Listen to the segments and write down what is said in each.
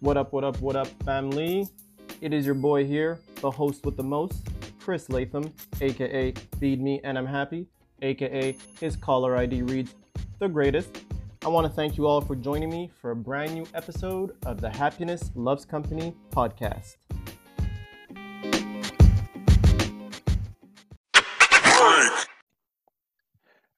What up, what up, what up, family? It is your boy here, the host with the most, Chris Latham, aka Feed Me and I'm Happy, aka his caller ID reads the greatest. I want to thank you all for joining me for a brand new episode of the Happiness Loves Company podcast.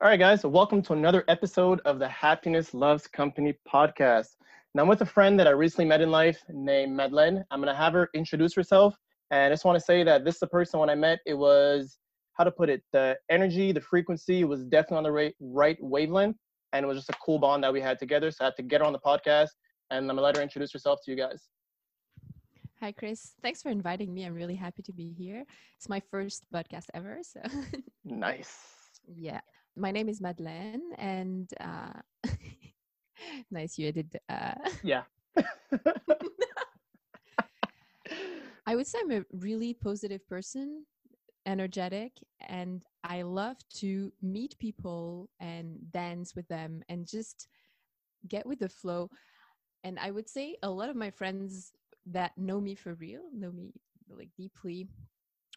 All right, guys, welcome to another episode of the Happiness Loves Company podcast. Now, I'm with a friend that I recently met in life named Madeleine. I'm to have her introduce herself. And I just want to say that this is the person when I met, it was, how to put it, the energy, the frequency was definitely on the right, right wavelength. And it was just a cool bond that we had together. So I had to get her on the podcast and I'm to let her introduce herself to you guys. Hi, Chris. Thanks for inviting me. I'm really happy to be here. It's my first podcast ever. So nice. Yeah my name is Madeleine, and uh, nice you did. Uh, yeah. I would say I'm a really positive person, energetic, and I love to meet people and dance with them and just get with the flow. And I would say a lot of my friends that know me for real, know me like deeply,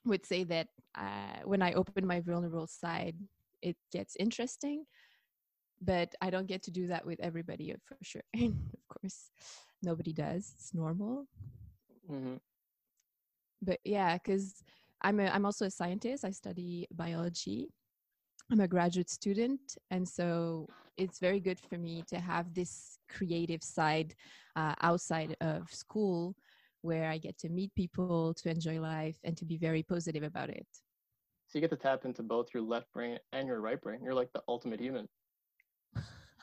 would say that uh, when I open my vulnerable side, it gets interesting but i don't get to do that with everybody uh, for sure of course nobody does it's normal mm-hmm. but yeah because i'm a, i'm also a scientist i study biology i'm a graduate student and so it's very good for me to have this creative side uh, outside of school where i get to meet people to enjoy life and to be very positive about it so you get to tap into both your left brain and your right brain. You're like the ultimate human.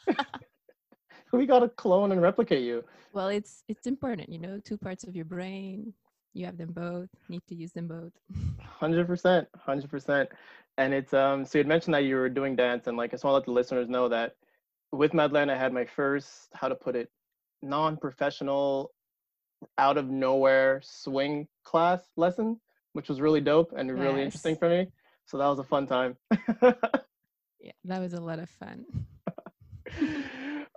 we got to clone and replicate you. Well, it's it's important, you know, two parts of your brain. You have them both. Need to use them both. Hundred percent, hundred percent. And it's um. So you had mentioned that you were doing dance, and like I just want to let the listeners know that with Madeleine, I had my first how to put it non-professional, out of nowhere swing class lesson, which was really dope and really interesting for me. So that was a fun time. yeah, that was a lot of fun.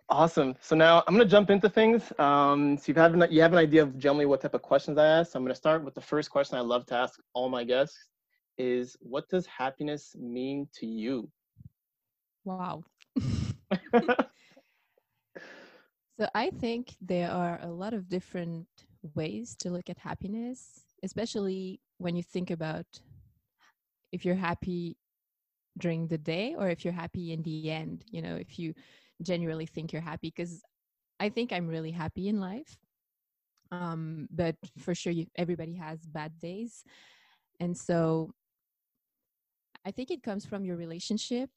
Awesome. So now I'm going to jump into things. Um, so you have an, you have an idea of generally what type of questions I ask. So I'm going to start with the first question I love to ask all my guests is what does happiness mean to you? Wow. so I think there are a lot of different ways to look at happiness, especially when you think about if you're happy during the day or if you're happy in the end you know if you genuinely think you're happy because i think i'm really happy in life um but for sure you, everybody has bad days and so i think it comes from your relationship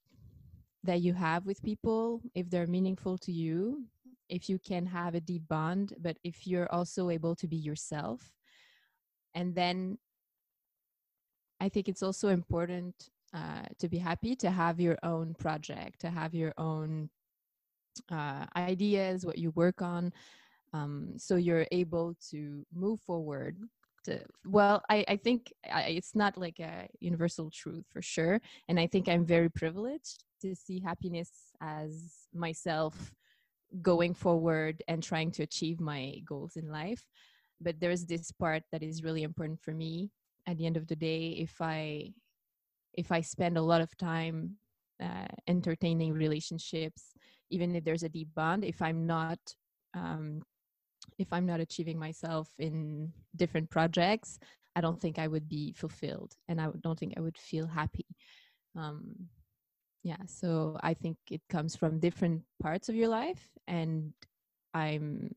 that you have with people if they're meaningful to you if you can have a deep bond but if you're also able to be yourself and then I think it's also important uh, to be happy to have your own project, to have your own uh, ideas, what you work on, um, so you're able to move forward. To, well, I, I think I, it's not like a universal truth for sure, and I think I'm very privileged to see happiness as myself going forward and trying to achieve my goals in life. But there's this part that is really important for me at the end of the day if i if i spend a lot of time uh, entertaining relationships even if there's a deep bond if i'm not um, if i'm not achieving myself in different projects i don't think i would be fulfilled and i don't think i would feel happy. Um, yeah so i think it comes from different parts of your life and i'm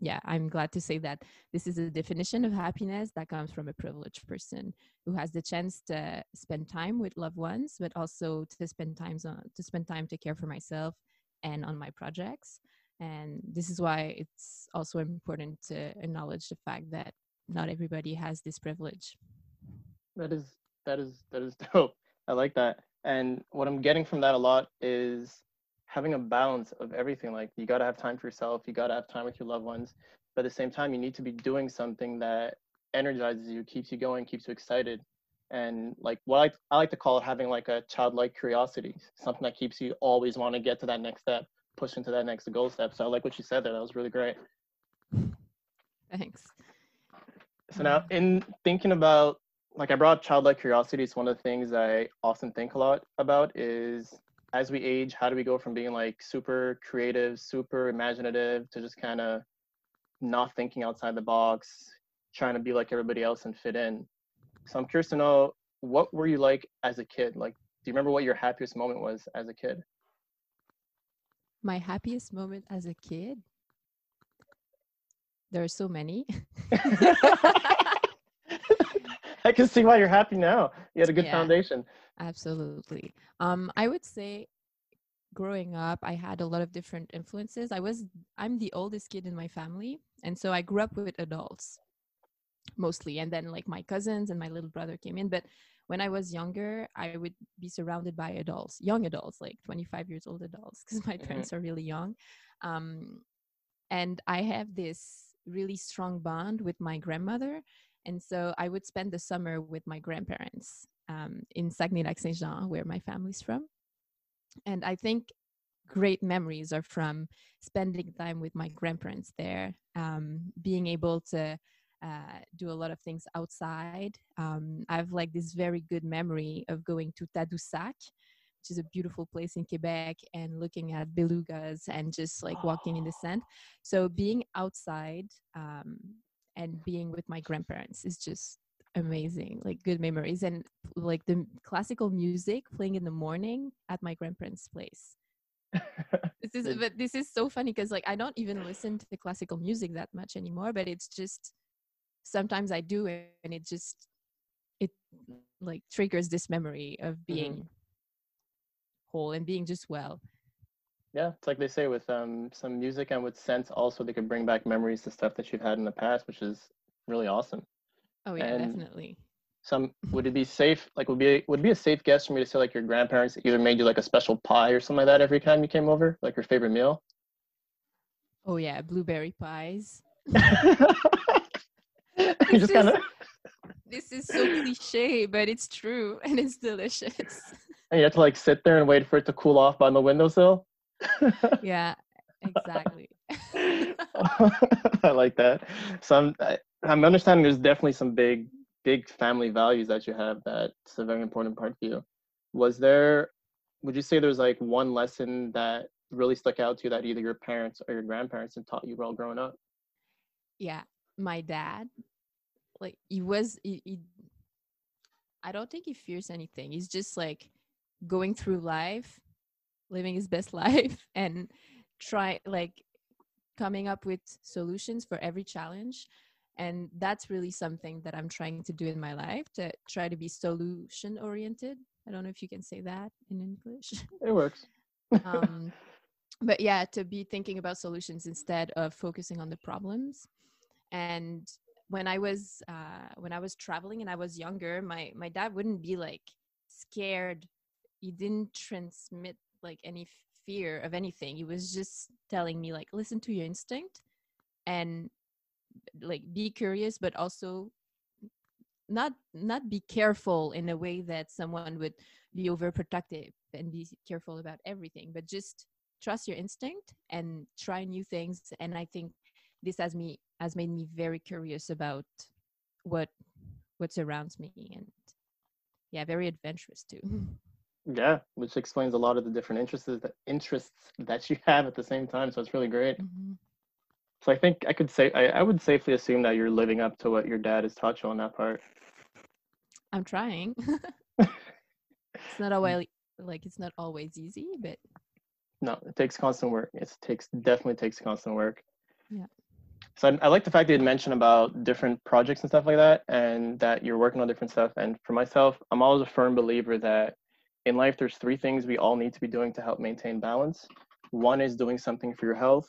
yeah, I'm glad to say that this is a definition of happiness that comes from a privileged person who has the chance to spend time with loved ones, but also to spend time on, to spend time to care for myself and on my projects. And this is why it's also important to acknowledge the fact that not everybody has this privilege. That is that is that is dope. I like that. And what I'm getting from that a lot is having a balance of everything. Like you got to have time for yourself, you got to have time with your loved ones, but at the same time, you need to be doing something that energizes you, keeps you going, keeps you excited. And like what I, I like to call it having like a childlike curiosity, something that keeps you always want to get to that next step, push into that next goal step. So I like what you said there. That was really great. Thanks. So now, in thinking about, like, I brought childlike curiosity. It's one of the things I often think a lot about. Is as we age, how do we go from being like super creative, super imaginative, to just kind of not thinking outside the box, trying to be like everybody else and fit in? So I'm curious to know, what were you like as a kid? Like, do you remember what your happiest moment was as a kid? My happiest moment as a kid. There are so many. I can see why you're happy now. You had a good Yeah. foundation. Absolutely. Um, I would say growing up, I had a lot of different influences. I was I'm the oldest kid in my family, and so I grew up with adults mostly, and then like my cousins and my little brother came in. But when I was younger, I would be surrounded by adults, young adults, like 25 years old adults, because my Mhm. parents are really young. Um, and I have this really strong bond with my grandmother. And so I would spend the summer with my grandparents um, in Saguenay-Lac-Saint-Jean, where my family's from. And I think great memories are from spending time with my grandparents there, um, being able to uh, do a lot of things outside. Um, I have like this very good memory of going to Tadoussac, which is a beautiful place in Quebec, and looking at belugas and just like walking in the sand. So being outside um, and being with my grandparents is just amazing like good memories and like the classical music playing in the morning at my grandparents place this is but this is so funny because like i don't even listen to the classical music that much anymore but it's just sometimes i do it and it just it like triggers this memory of being whole and being just well Yeah, it's like they say with um some music and with sense also they could bring back memories to stuff that you've had in the past, which is really awesome. oh yeah And- definitely Some would it be safe like would be would it be a safe guess for me to say like your grandparents either made you like a special pie or something like that every time you came over, like your favorite meal? oh yeah blueberry pies you This just kind of is- this is so cliche but it's true and it's delicious and you have to like sit there and wait for it to cool off on the windowsill. yeah exactly I like that. So I'm I, I'm understanding there's definitely some big big family values that you have that's a very important part for you. Was there would you say there's like one lesson that really stuck out to you that either your parents or your grandparents had taught you while growing up? yeah my dad like he was he, he i don't think he fears anything. He's just like going through life living his best life and try like coming up with solutions for every challenge. And that's really something that i'm trying to do in my life to try to be solution oriented. I don't know if you can say that in english. It works. um, but yeah to be thinking about solutions instead of focusing on the problems. And when i was uh, when i was traveling and i was younger my my dad wouldn't be like scared. He didn't transmit like any fear of anything. He was just telling me like listen to your instinct and like be curious but also not not be careful in a way that someone would be overprotective and be careful about everything but just trust your instinct and try new things. And i think this has me has made me very curious about what what surrounds me and yeah very adventurous too Yeah, which explains a lot of the different interests that interests that you have at the same time. So it's really great. Mhm. So I think I could say I, I would safely assume that you're living up to what your dad has taught you on that part. i'm trying it's not always like it's not always easy but No, it takes constant work. It takes definitely takes constant work. Yeah. So I, I like the fact that you mentioned about different projects and stuff like that, and that you're working on different stuff. And for myself, I'm always a firm believer that in life there's three things we all need to be doing to help maintain balance. One is doing something for your health.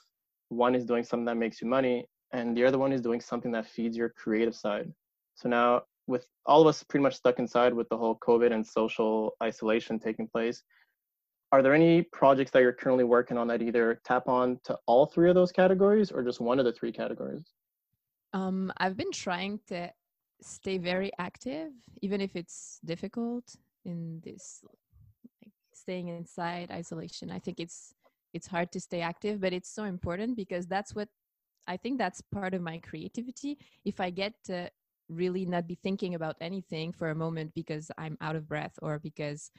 One is doing something that makes you money, and the other one is doing something that feeds your creative side. So now, with all of us pretty much stuck inside with the whole COVID and social isolation taking place, are there any projects that you're currently working on that either tap on to all three of those categories or just one of the three categories? Um, I've been trying to stay very active, even if it's difficult in this like, staying inside isolation. I think it's it's hard to stay active, but it's so important because that's what I think that's part of my creativity. If I get to really not be thinking about anything for a moment because I'm out of breath or because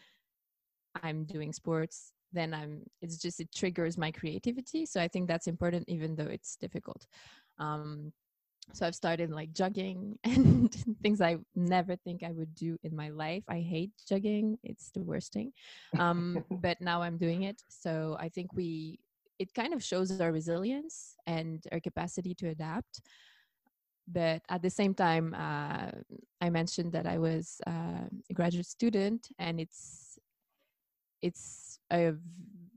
I'm doing sports, then I'm it's just it triggers my creativity. So I think that's important even though it's difficult. Um so I've started like jogging and things I never think I would do in my life. I hate jogging; it's the worst thing. Um, but now I'm doing it, so I think we it kind of shows our resilience and our capacity to adapt. But at the same time, uh, I mentioned that I was uh, a graduate student, and it's it's a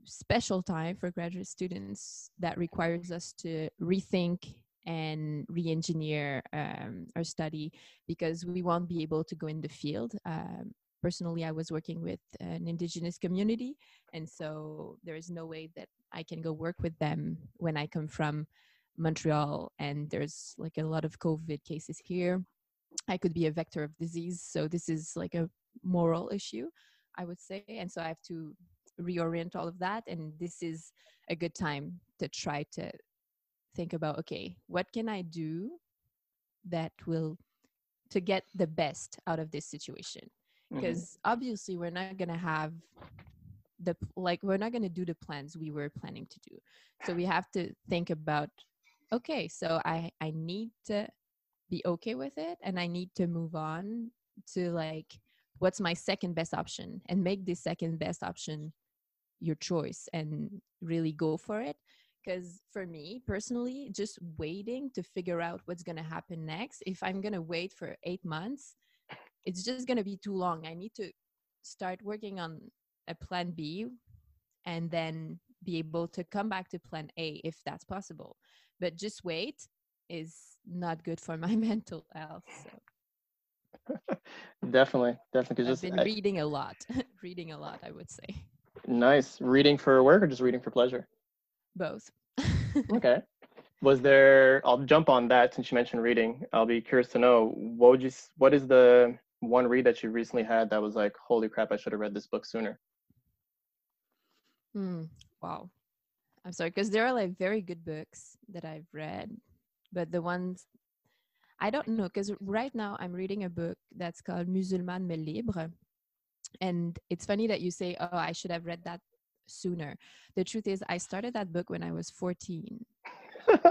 special time for graduate students that requires us to rethink and re-engineer um, our study because we won't be able to go in the field. Um, personally, I was working with an indigenous community, and so there is no way that I can go work with them when I come from Montreal and there's like a lot of COVID cases here. I could be a vector of disease, so this is like a moral issue, I would say, and so I have to reorient all of that, and this is a good time to try to think about okay what can i do that will to get the best out of this situation because mm-hmm. obviously we're not going to have the like we're not going to do the plans we were planning to do so we have to think about okay so i i need to be okay with it and i need to move on to like what's my second best option? And make this second best option your choice and really go for it. Because for me personally just waiting to figure out what's going to happen next if i'm going to wait for 8 months it's just going to be too long. I need to start working on a plan b and then be able to come back to plan a if that's possible. But just wait is not good for my mental health so definitely definitely i've just, been I, reading a lot reading a lot i would say nice reading for work or just reading for pleasure both okay. Was there? I'll jump on that since you mentioned reading. I'll be curious to know what would you? What is the one read that you recently had that was like, holy crap, I should have read this book sooner? Hmm. Wow. I'm sorry, because there are like very good books that I've read, but the ones I don't know, because right now I'm reading a book that's called Musulmane mais libre. And it's funny that you say, oh, I should have read that sooner. The truth is, I started that book when I was 14.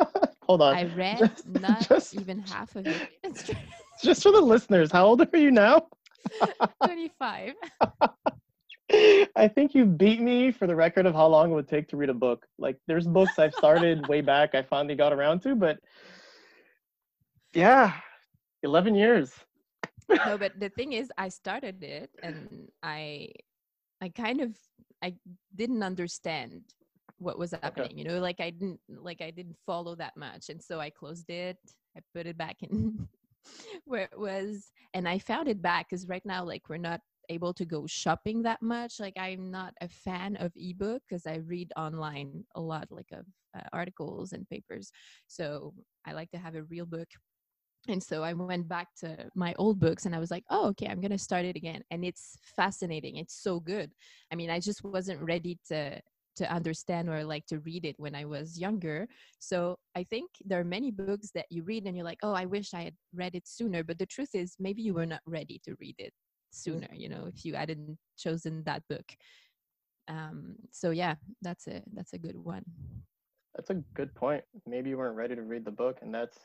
Hold on. I read just, not just, even half of it. just for the listeners, how old are you now? 25. I think you beat me for the record of how long it would take to read a book. Like, there's books I've started way back, I finally got around to, but yeah, 11 years. no, but the thing is, I started it and I, I kind of I didn't understand what was happening okay. you know like i didn't like i didn't follow that much and so i closed it i put it back in where it was and i found it back because right now like we're not able to go shopping that much like i'm not a fan of ebook because i read online a lot like of uh, articles and papers so i like to have a real book and so i went back to my old books and i was like oh okay i'm to start it again. And it's fascinating it's so good. I mean i just wasn't ready to to understand or like to read it when i was younger. So i think there are many books that you read and you're like oh i wish i had read it sooner. But the truth is maybe you were not ready to read it sooner you know if you hadn't chosen that book. Um so yeah that's a that's a good one. That's a good point. Maybe you weren't ready to read the book and that's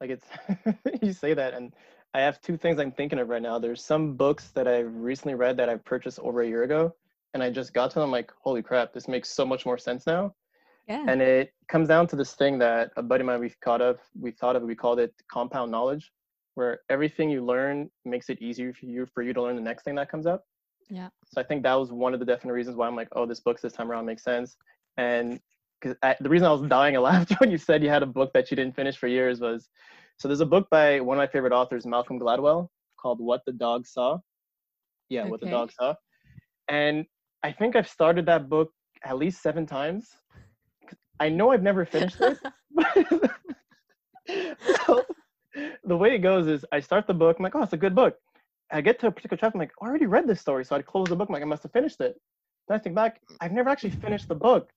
like it's you say that and I have two things I'm thinking of right now. There's some books that I've recently read that I've purchased over a year ago and I just got to them like, holy crap, this makes so much more sense now. Yeah. And it comes down to this thing that a buddy of mine we thought of, we thought of, we called it compound knowledge, where everything you learn makes it easier for you for you to learn the next thing that comes up. Yeah. So I think that was one of the definite reasons why I'm like, oh, this book this time around makes sense. And because the reason I was dying of laughter when you said you had a book that you didn't finish for years was so there's a book by one of my favorite authors, Malcolm Gladwell, called What the Dog Saw. Yeah, okay. What the Dog Saw. And I think I've started that book at least seven times. I know I've never finished it. so the way it goes is I start the book, I'm like, oh, it's a good book. I get to a particular chapter, I'm like, oh, I already read this story. So I close the book, I'm like, I must have finished it. Then I think back, I've never actually finished the book.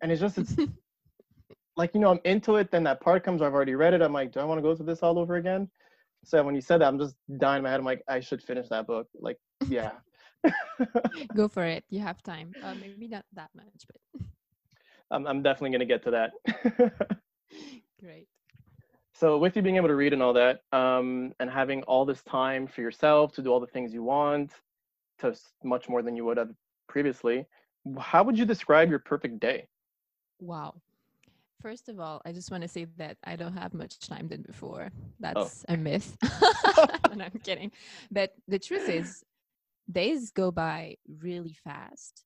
And it's just, it's like you know I'm into it. Then that part comes, I've already read it. I'm like, do I want to go through this all over again? So when you said that, I'm just dying in my head. I'm like, I should finish that book. Like, yeah. go for it. You have time. Uh, maybe not that much, but I'm I'm definitely gonna get to that. great. So with you being able to read and all that, um, and having all this time for yourself to do all the things you want, to much more than you would have previously, how would you describe your perfect day? Wow. First of all, I just want to say that I don't have much time than before. Oh. That's a myth. and I'm kidding. But the truth is, days go by really fast,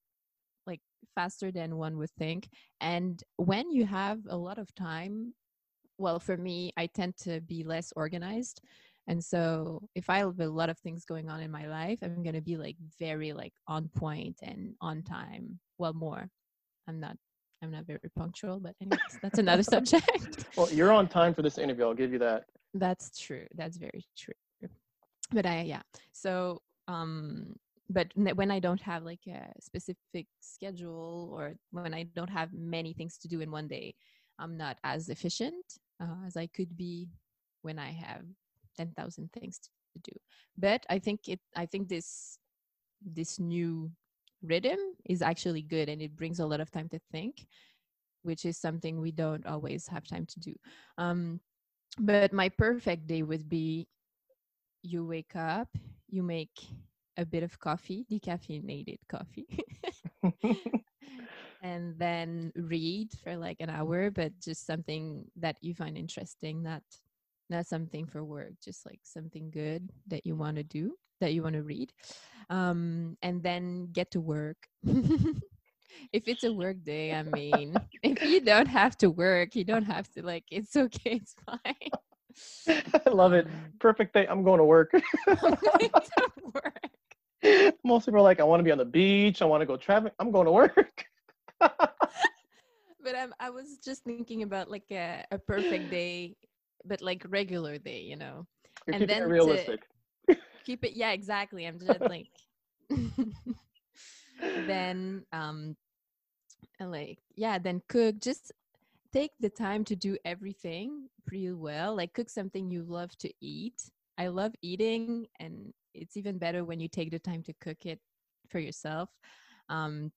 like faster than one would think. And when you have a lot of time, well, for me, I tend to be less organized. And so if I have a lot of things going on in my life, I'm going to be like very like on point and on time. Well, more. I'm not I'm not very punctual, but anyways, that's another subject. Well, you're on time for this interview. I'll give you that. That's true. That's very true. But I yeah. So um but when I don't have like a specific schedule or when I don't have many things to do in one day, I'm not as efficient uh, as I could be when I have 10,000 things to do. But I think it I think this this new rhythm is actually good and it brings a lot of time to think which is something we don't always have time to do. Um, but my perfect day would be you wake up you make a bit of coffee decaffeinated coffee and then read for like an hour but just something that you find interesting not not something for work just like something good that you want to do that you want to read um and then get to work if it's a work day i mean if you don't have to work you don't have to like it's okay it's fine I love it. Perfect day. I'm going to work. going to work. Most people are like, I want to be on the beach. I want to go traveling. I'm going to work. but I'm, i was just thinking about like a, a perfect day but like regular day you know You're And then it to- realistic. Keep it yeah exactly i'm just like then um like yeah then cook just take the time to do everything pretty well like cook something you love to eat. I love eating and it's even better when you take the time to cook it for yourself. Um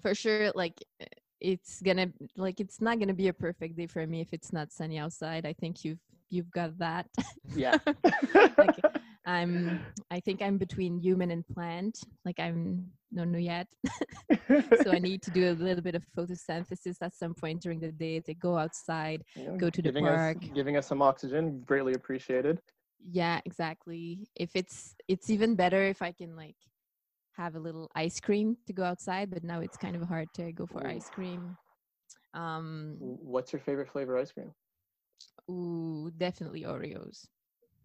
for sure like uh, it's gonna like it's not gonna be a perfect day for me if it's not sunny outside. I think you've you've got that. Yeah. like i'm i think i'm between human and plant like i'm don't know yet so i need to do a little bit of photosynthesis at some point during the day to go outside know, go to the park. Us, giving us some oxygen, greatly appreciated. yeah exactly if it's it's even better if i can like have a little ice cream to go outside but now it's kind of hard to go for Ooh. ice cream um What's your favorite flavor ice cream? ooh definitely oreos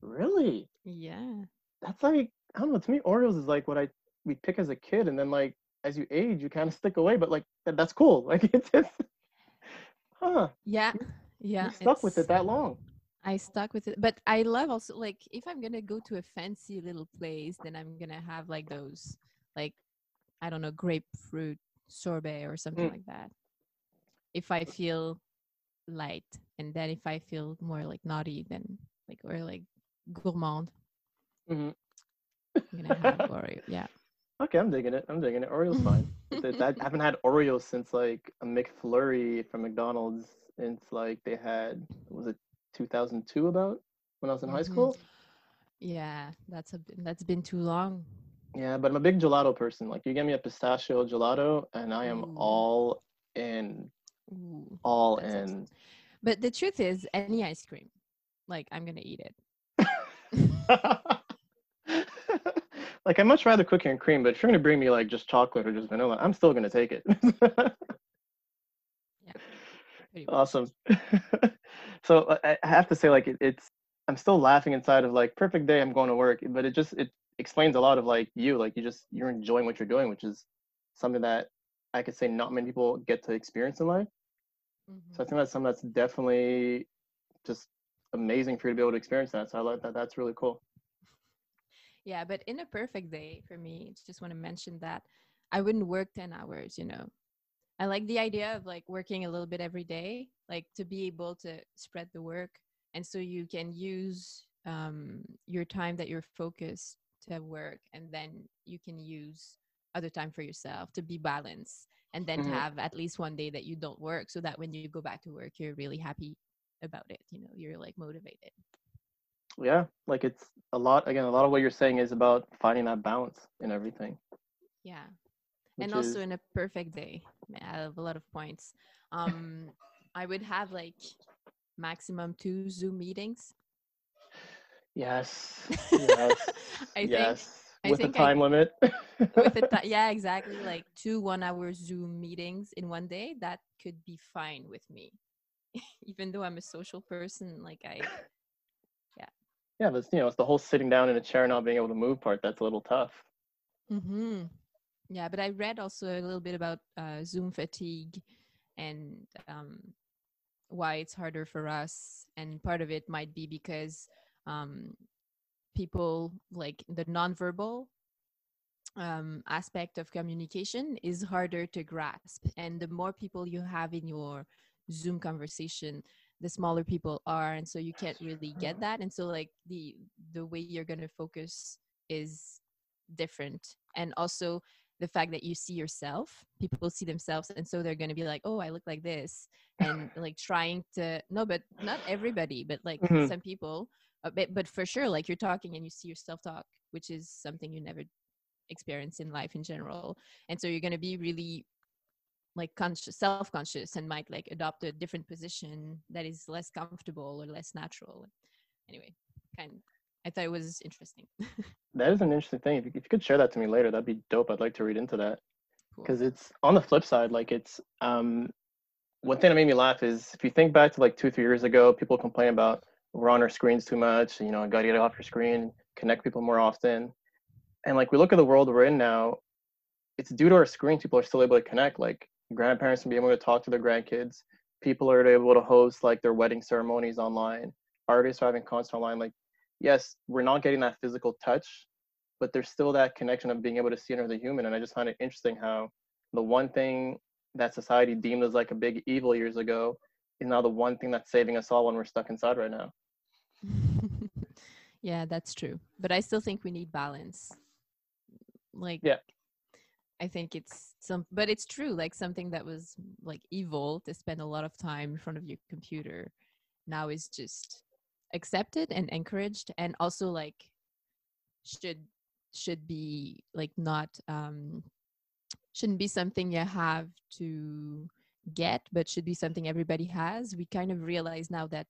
Really? yeah That's like I don't know. To me, Oreos is like what I we pick as a kid, and then like as you age, you kind of stick away. But like that, that's cool. Like it's just, huh? yeah yeah you stuck with it that long. I stuck with it, but I love also like if I'm gonna go to a fancy little place, then I'm gonna have like those like I don't know grapefruit sorbet or something Mm. like that. If I feel light, and then if I feel more like naughty, then like or like gourmand, hmm I'm gonna have Oreo. Yeah. Okay, I'm digging it. I'm digging it. Oreo's fine. I haven't had Oreos since like a McFlurry from McDonald's. It's like they had was it 2002 about when I was in high Mhm. school. Yeah, that's a that's been too long. Yeah, but I'm a big gelato person. Like you get me a pistachio gelato, and I am Ooh. all in, Ooh. all That's awesome. in. But the truth is, any ice cream, like I'm gonna eat it. like I much rather cookie and cream, but if you're gonna bring me like just chocolate or just vanilla, I'm still gonna take it. Much. awesome. so uh, I have to say, like it, it's I'm still laughing inside of like perfect day. I'm going to work, but it just it explains a lot of like you, like you just you're enjoying what you're doing, which is something that I could say not many people get to experience in life. Mhm. So I think that's something that's definitely just amazing for you to be able to experience that. So I like that. That's really cool. Yeah, but in a perfect day for me, just want to mention that I wouldn't work 10 hours, you know. I like the idea of like working a little bit every day, like to be able to spread the work. And so you can use um, your time that you're focused to work, and then you can use other time for yourself to be balanced, and then Mhm. have at least one day that you don't work, so that when you go back to work, you're really happy about it. You know, you're like motivated. Yeah, like it's a lot. Again, a lot of what you're saying is about finding that balance in everything. Yeah. and also is- in a perfect day i have a lot of points um i would have like maximum two zoom meetings yes, yes, i think yes, I with a think I- time limit. with the ti- yeah exactly like two one hour zoom meetings in one day that could be fine with me even though i'm a social person like i yeah, Yeah, but you know, it's the whole sitting down in a chair not being able to move part that's a little tough. hmm Yeah, but I read also a little bit about uh, Zoom fatigue and um, why it's harder for us. And part of it might be because um, people like the nonverbal um, aspect of communication is harder to grasp. And the more people you have in your Zoom conversation, the smaller people are, and so you can't really get that. And so, like the the way you're gonna focus is different, and also the fact that you see yourself people see themselves and so they're going to be like oh i look like this and like trying to no but not everybody but like Mhm. some people uh, but, but for sure like you're talking and you see yourself talk which is something you never experience in life in general and so you're going to be really like conscious self-conscious and might like adopt a different position that is less comfortable or less natural anyway kind i thought it was interesting That is an interesting thing. If you, if you could share that to me later, that'd be dope. I'd like to read into that Cool. because it's on the flip side. Like it's um, one thing that made me laugh is if you think back to like two, three years ago, people complain about we're on our screens too much. You know, got to get off your screen, connect people more often. And like we look at the world we're in now, it's due to our screens. People are still able to connect. Like grandparents can be able to talk to their grandkids. People are able to host like their wedding ceremonies online. Artists are having concerts online. Like yes, we're not getting that physical touch, but there's still that connection of being able to see another human. And I just find it interesting how the one thing that society deemed as like a big evil years ago is now the one thing that's saving us all when we're stuck inside right now. yeah, that's true. But I still think we need balance. Like, Yeah. I think it's some, but it's true. Like something that was like evil to spend a lot of time in front of your computer now is just accepted and encouraged, and also like should should be like not um shouldn't be something you have to get, but should be something everybody has. We kind of realize now that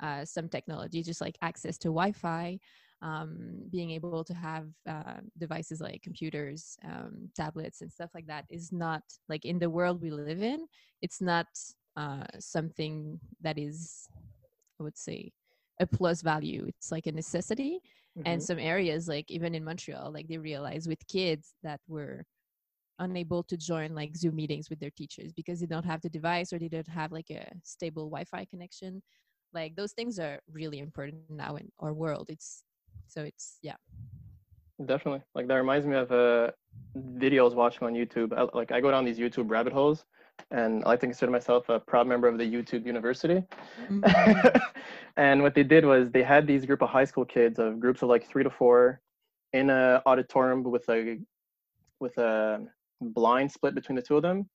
uh, some technology, just like access to Wi-Fi, um, being able to have uh, devices like computers, um, tablets, and stuff like that, is not like in the world we live in. It's not uh, something that is, I would say, a plus value. It's like a necessity. And Mhm. some areas, like even in Montreal, like they realize with kids that were unable to join like Zoom meetings with their teachers because they don't have the device or they don't have like a stable Wi-Fi connection. Like those things are really important now in our world. It's so it's yeah. Definitely. Like that reminds me of a uh, videos watching on YouTube. I, like I go down these YouTube rabbit holes, and I like to consider myself a proud member of the YouTube University. Mhm. and what they did was they had these group of high school kids of groups of like three to four in a auditorium with a with a blind split between the two of them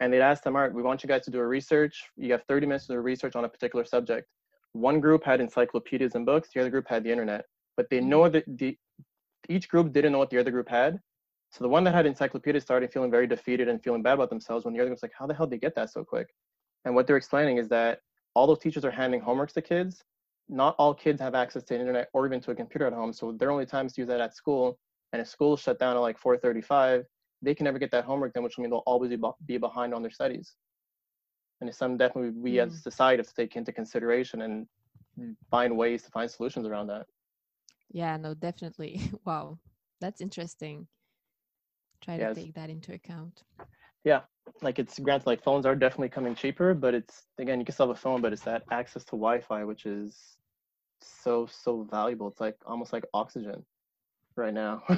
and they'd ask them all right we want you guys to do a research you have 30 minutes to do research on a particular subject one group had encyclopedias and books the other group had the internet but they know that the each group didn't know what the other group had so the one that had encyclopedias started feeling very defeated and feeling bad about themselves when the other group's like how the hell did they get that so quick and what they're explaining is that all those teachers are handing homeworks to kids. Not all kids have access to internet or even to a computer at home. So their only times to use that at school. And if school shut down at like 4:35, they can never get that homework done, which will mean they'll always be, behind on their studies. And it's something definitely we as a Mm. society have to take into consideration and find ways to find solutions around that. Yeah, no, definitely. Wow. That's interesting. Try Yes. to take that into account. Yeah. Like it's granted, like phones are definitely coming cheaper, but it's again you can still have a phone, but it's that access to Wi-Fi which is so so valuable. It's like almost like oxygen right now.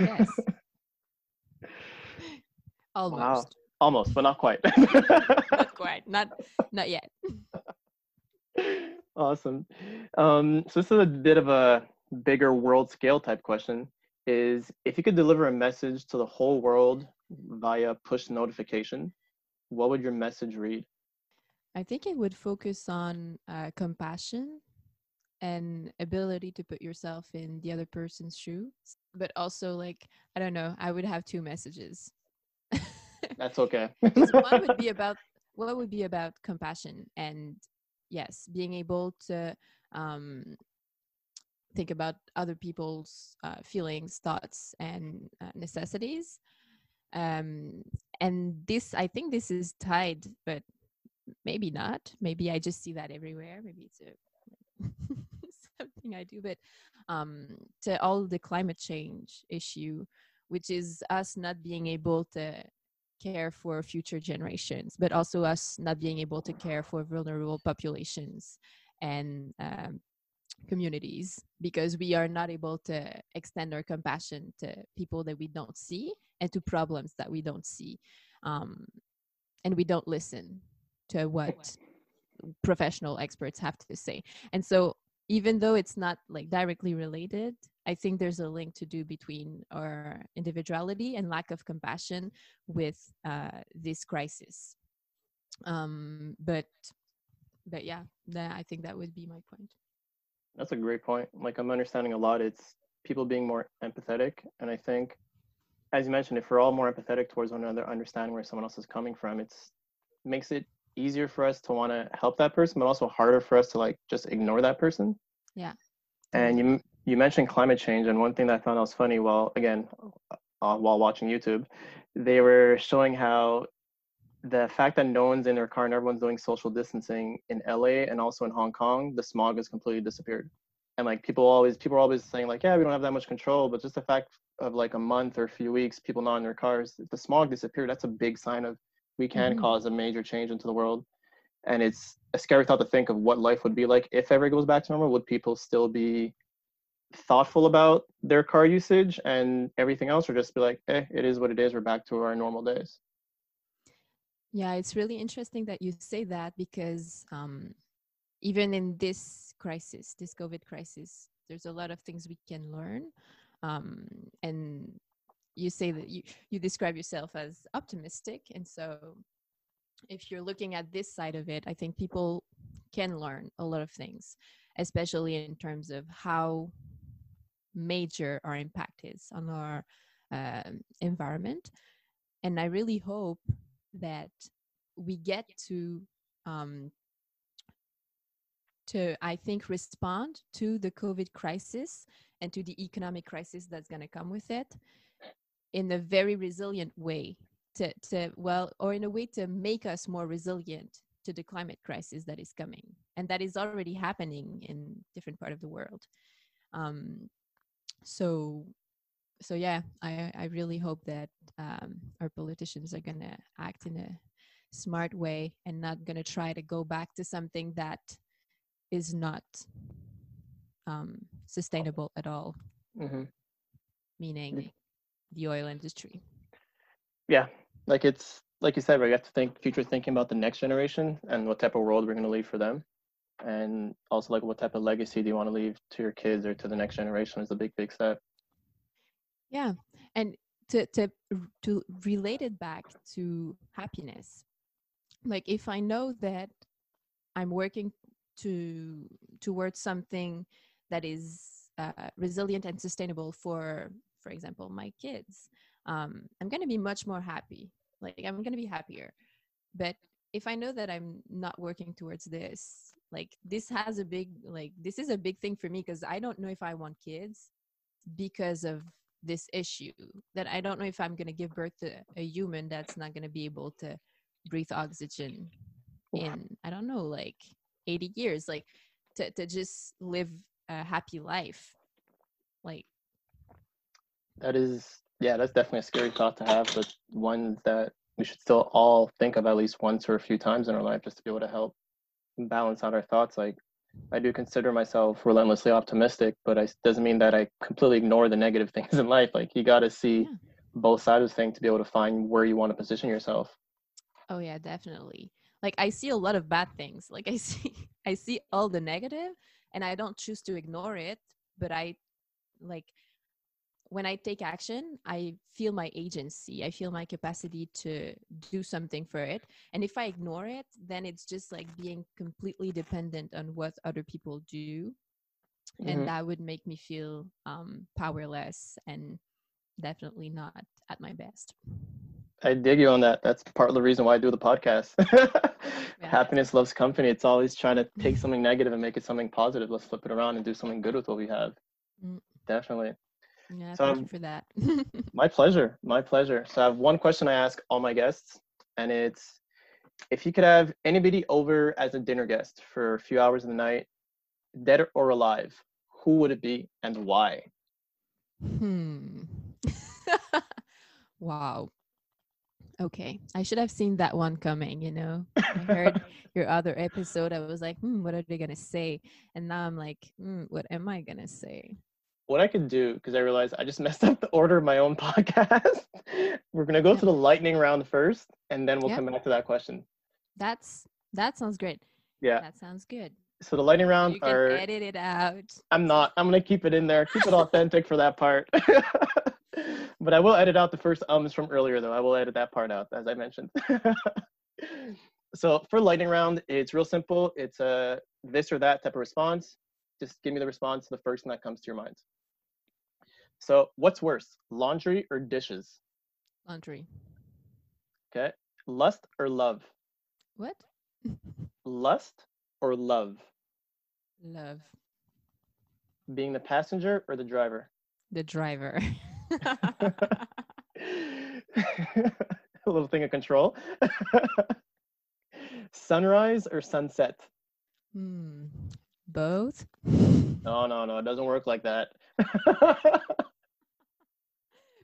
yes. Almost. Wow. Almost, but not quite. not quite. Not not yet. Awesome. Um, so this is a bit of a bigger world scale type question. Is if you could deliver a message to the whole world via push notification, what would your message read? I think it would focus on uh, compassion and ability to put yourself in the other person's shoes, but also like I don't know. I would have two messages. That's okay. one would be about what would be about compassion and yes, being able to um, think about other people's uh, feelings, thoughts, and uh, necessities. Um, and this, I think, this is tied, but maybe not. Maybe I just see that everywhere. Maybe it's a something I do, but um, to all the climate change issue, which is us not being able to care for future generations, but also us not being able to care for vulnerable populations and um, communities because we are not able to extend our compassion to people that we don't see and to problems that we don't see. Um, and we don't listen to what professional experts have to say. And so even though it's not like directly related, I think there's a link to do between our individuality and lack of compassion with uh, this crisis. Um, but but yeah, that, I think that would be my point. That's a great point. Like I'm understanding a lot. It's people being more empathetic, and I think, as you mentioned, if we're all more empathetic towards one another, understanding where someone else is coming from, it's makes it easier for us to want to help that person, but also harder for us to like just ignore that person. Yeah. And you you mentioned climate change, and one thing that I found was funny, while again, uh, while watching YouTube, they were showing how the fact that no one's in their car and everyone's doing social distancing in LA and also in Hong Kong, the smog has completely disappeared. And like people always, people are always saying like, yeah, we don't have that much control, but just the fact of like a month or a few weeks, people not in their cars, the smog disappeared. That's a big sign of we can mm-hmm. cause a major change into the world. And it's a scary thought to think of what life would be like if ever goes back to normal. Would people still be thoughtful about their car usage and everything else, or just be like, eh, it is what it is. We're back to our normal days. Yeah, it's really interesting that you say that because um, even in this crisis, this COVID crisis, there's a lot of things we can learn. Um, and you say that you, you describe yourself as optimistic. And so if you're looking at this side of it, I think people can learn a lot of things, especially in terms of how major our impact is on our uh, environment. And I really hope that we get to um, to I think respond to the COVID crisis and to the economic crisis that's going to come with it in a very resilient way to, to well or in a way to make us more resilient to the climate crisis that is coming and that is already happening in different part of the world um, so so yeah i i really hope that um, our politicians are going to act in a smart way and not going to try to go back to something that is not um, sustainable at all. Mm-hmm. meaning the oil industry. Yeah like it's like you said we have to think future thinking about the next generation and what type of world we're going to leave for them and also like what type of legacy do you want to leave to your kids or to the next generation is a big big step. Yeah and to to to relate it back to happiness. Like if i know that i'm working to towards something that is uh, resilient and sustainable for for example my kids um, i'm going to be much more happy. Like i'm going to be happier. But if i know that i'm not working towards this like this has a big like this is a big thing for me because i don't know if i want kids because of this issue that i don't know if i'm going to give birth to a human that's not going to be able to breathe oxygen in i don't know like 80 years like to, to just live a happy life. Like that is yeah that's definitely a scary thought to have but one that we should still all think of at least once or a few times in our life just to be able to help balance out our thoughts like i do consider myself relentlessly optimistic but it doesn't mean that i completely ignore the negative things in life like you got to see yeah. both sides of the thing to be able to find where you want to position yourself. Oh yeah, definitely. Like I see a lot of bad things. Like I see I see all the negative and I don't choose to ignore it, but I like when I take action, I feel my agency. I feel my capacity to do something for it. And if I ignore it, then it's just like being completely dependent on what other people do. Mhm. And that would make me feel um, powerless and definitely not at my best. I dig you on that. That's part of the reason why I do the podcast. Happiness loves company. It's always trying to take something negative and make it something positive. Let's flip it around and do something good with what we have. Mm. Definitely. Yeah, So, thank um, you for that. My pleasure. My pleasure. So I have one question I ask all my guests, and it's if you could have anybody over as a dinner guest for a few hours in the night, dead or alive, who would it be and why? Hmm. wow. Okay. I should have seen that one coming, you know. I heard your other episode. I was like, hmm, what are they going to say? And now I'm like, hmm, what am I going to say? What I could do, because I realized I just messed up the order of my own podcast. We're gonna go Yeah. to the lightning round first, and then we'll Yeah. come back to that question. That's that sounds great. Yeah. That sounds good. So the lightning round You can are edit it out. I'm not. I'm gonna keep it in there. Keep it authentic for that part. but I will edit out the first ums from earlier, though. I will edit that part out, as I mentioned. so for lightning round, it's real simple. It's a this or that type of response. Just give me the response to the first thing that comes to your mind. So what's worse, laundry or dishes? Laundry. Okay. Lust or love? What? Lust or love? Love. Being the passenger or the driver? The driver. a little thing of control. Sunrise or sunset? hmm. Both. No, no, no. It doesn't work like that.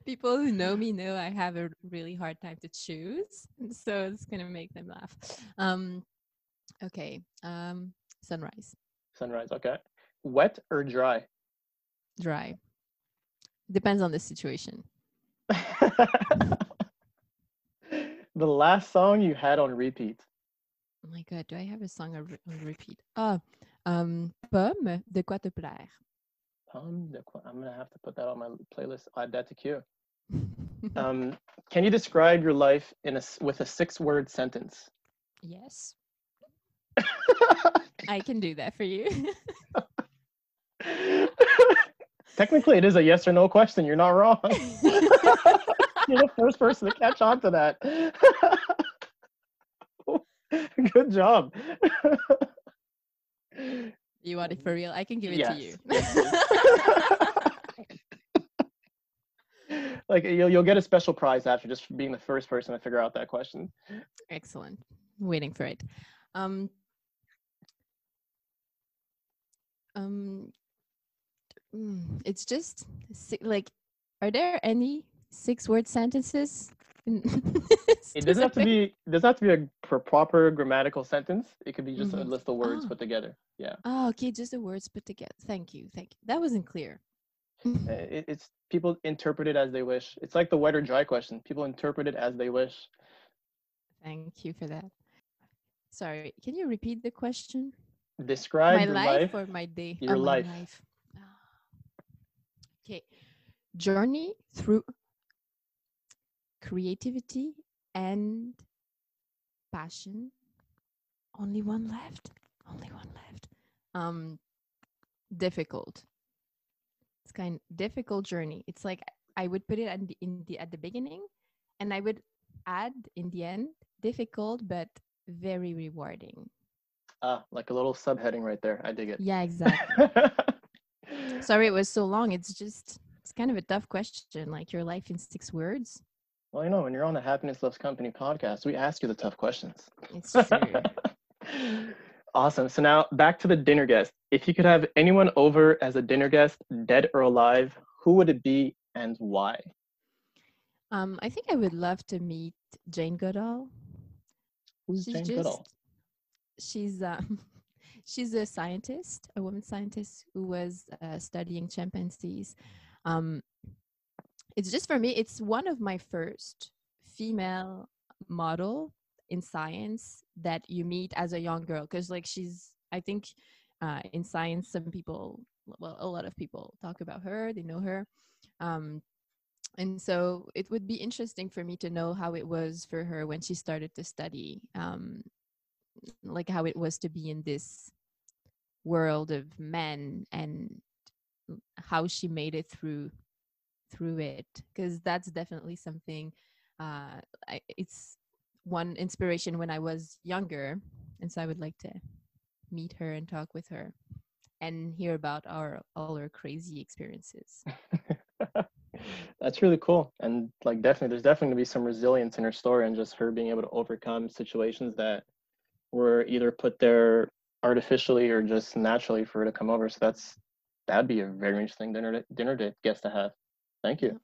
People who know me know I have a really hard time to choose, so it's gonna make them laugh. Um, okay. Um, sunrise, Sunrise. Okay. Wet or dry? dry. Depends on the situation. the last song you had on repeat. Oh my god, do I have a song on, re- on repeat? Ah, um, pomme de quoi te plaire. Um, the qu- I'm gonna have to put that on my playlist. Add that to queue. Um, can you describe your life in a with a six-word sentence? yes, I can do that for you. Technically, it is a yes or no question. You're not wrong. You're the first person to catch on to that. Good job. You want it for real? I can give it Yes, to you. like you'll you'll get a special prize after just being the first person to figure out that question. Excellent. Waiting for it. Um, um, mm, it's just like, are there any six-word sentences? It doesn't have to be it doesn't have to be a pr- proper grammatical sentence. It could be just a Mhm. list of words Ah. put together. Yeah, Oh, okay, just the words put together. Thank you, thank you. That wasn't clear. Uh, it, it's people interpret it as they wish. It's like the wet or dry question. People interpret it as they wish. Thank you for that. Sorry, can you repeat the question? Describe my life, life. or my day? your Oh, my life. Ah. Okay. Journey through creativity and passion. Only one left. Only one left. Um difficult. It's kind of difficult journey. It's like I would put it at the, in the at the beginning and I would add in the end difficult but very rewarding. Ah, like a little subheading right there. I dig it. Yeah, exactly. Sorry it was so long. It's just it's kind of a tough question. Like your life in six words. Well, you know, when you're on the Happiness Loves Company podcast, we ask you the tough questions. It's true. awesome. So now back to the dinner guest. If you could have anyone over as a dinner guest, dead or alive, who would it be and why? um, I think I would love to meet Jane Goodall. Who's she's Jane just Goodall? she's um she's a scientist, a woman scientist who was uh, studying chimpanzees. Um, it's just for me it's one of my first female model in science that you meet as a young girl because like she's i think uh, in science some people well a lot of people talk about her they know her um, and so it would be interesting for me to know how it was for her when she started to study um, like how it was to be in this world of men and how she made it through through it because that's definitely something uh I, it's one inspiration when i was younger and so i would like to meet her and talk with her and hear about our all our crazy experiences. That's really cool and like definitely there's definitely going to be some resilience in her story and just her being able to overcome situations that were either put there artificially or just naturally for her to come over so that's that'd be a very interesting dinner dinner date guest to have thank you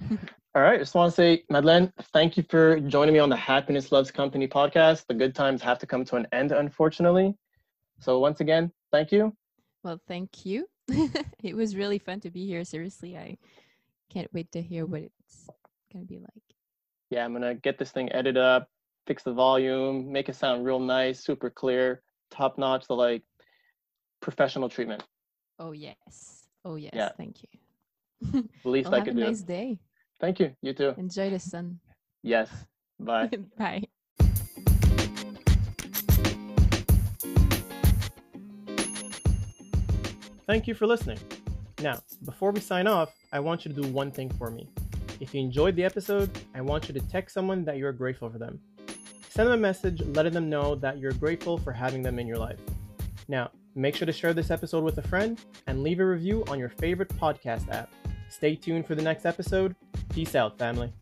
all right just want to say madeleine thank you for joining me on the happiness loves company podcast the good times have to come to an end unfortunately so once again thank you well thank you it was really fun to be here seriously i can't wait to hear what it's going to be like. Yeah, I'm going to get this thing edited up, fix the volume, make it sound real nice, super clear, top notch, the like professional treatment. Oh, yes. Oh, yes. Yeah. Thank you. The least well, I can do. Have a nice day. Thank you. You too. Enjoy the sun. Yes. Bye. Bye. Thank you for listening. Now, before we sign off, I want you to do one thing for me. If you enjoyed the episode, I want you to text someone that you're grateful for them. Send them a message letting them know that you're grateful for having them in your life. Now, make sure to share this episode with a friend and leave a review on your favorite podcast app. Stay tuned for the next episode. Peace out, family.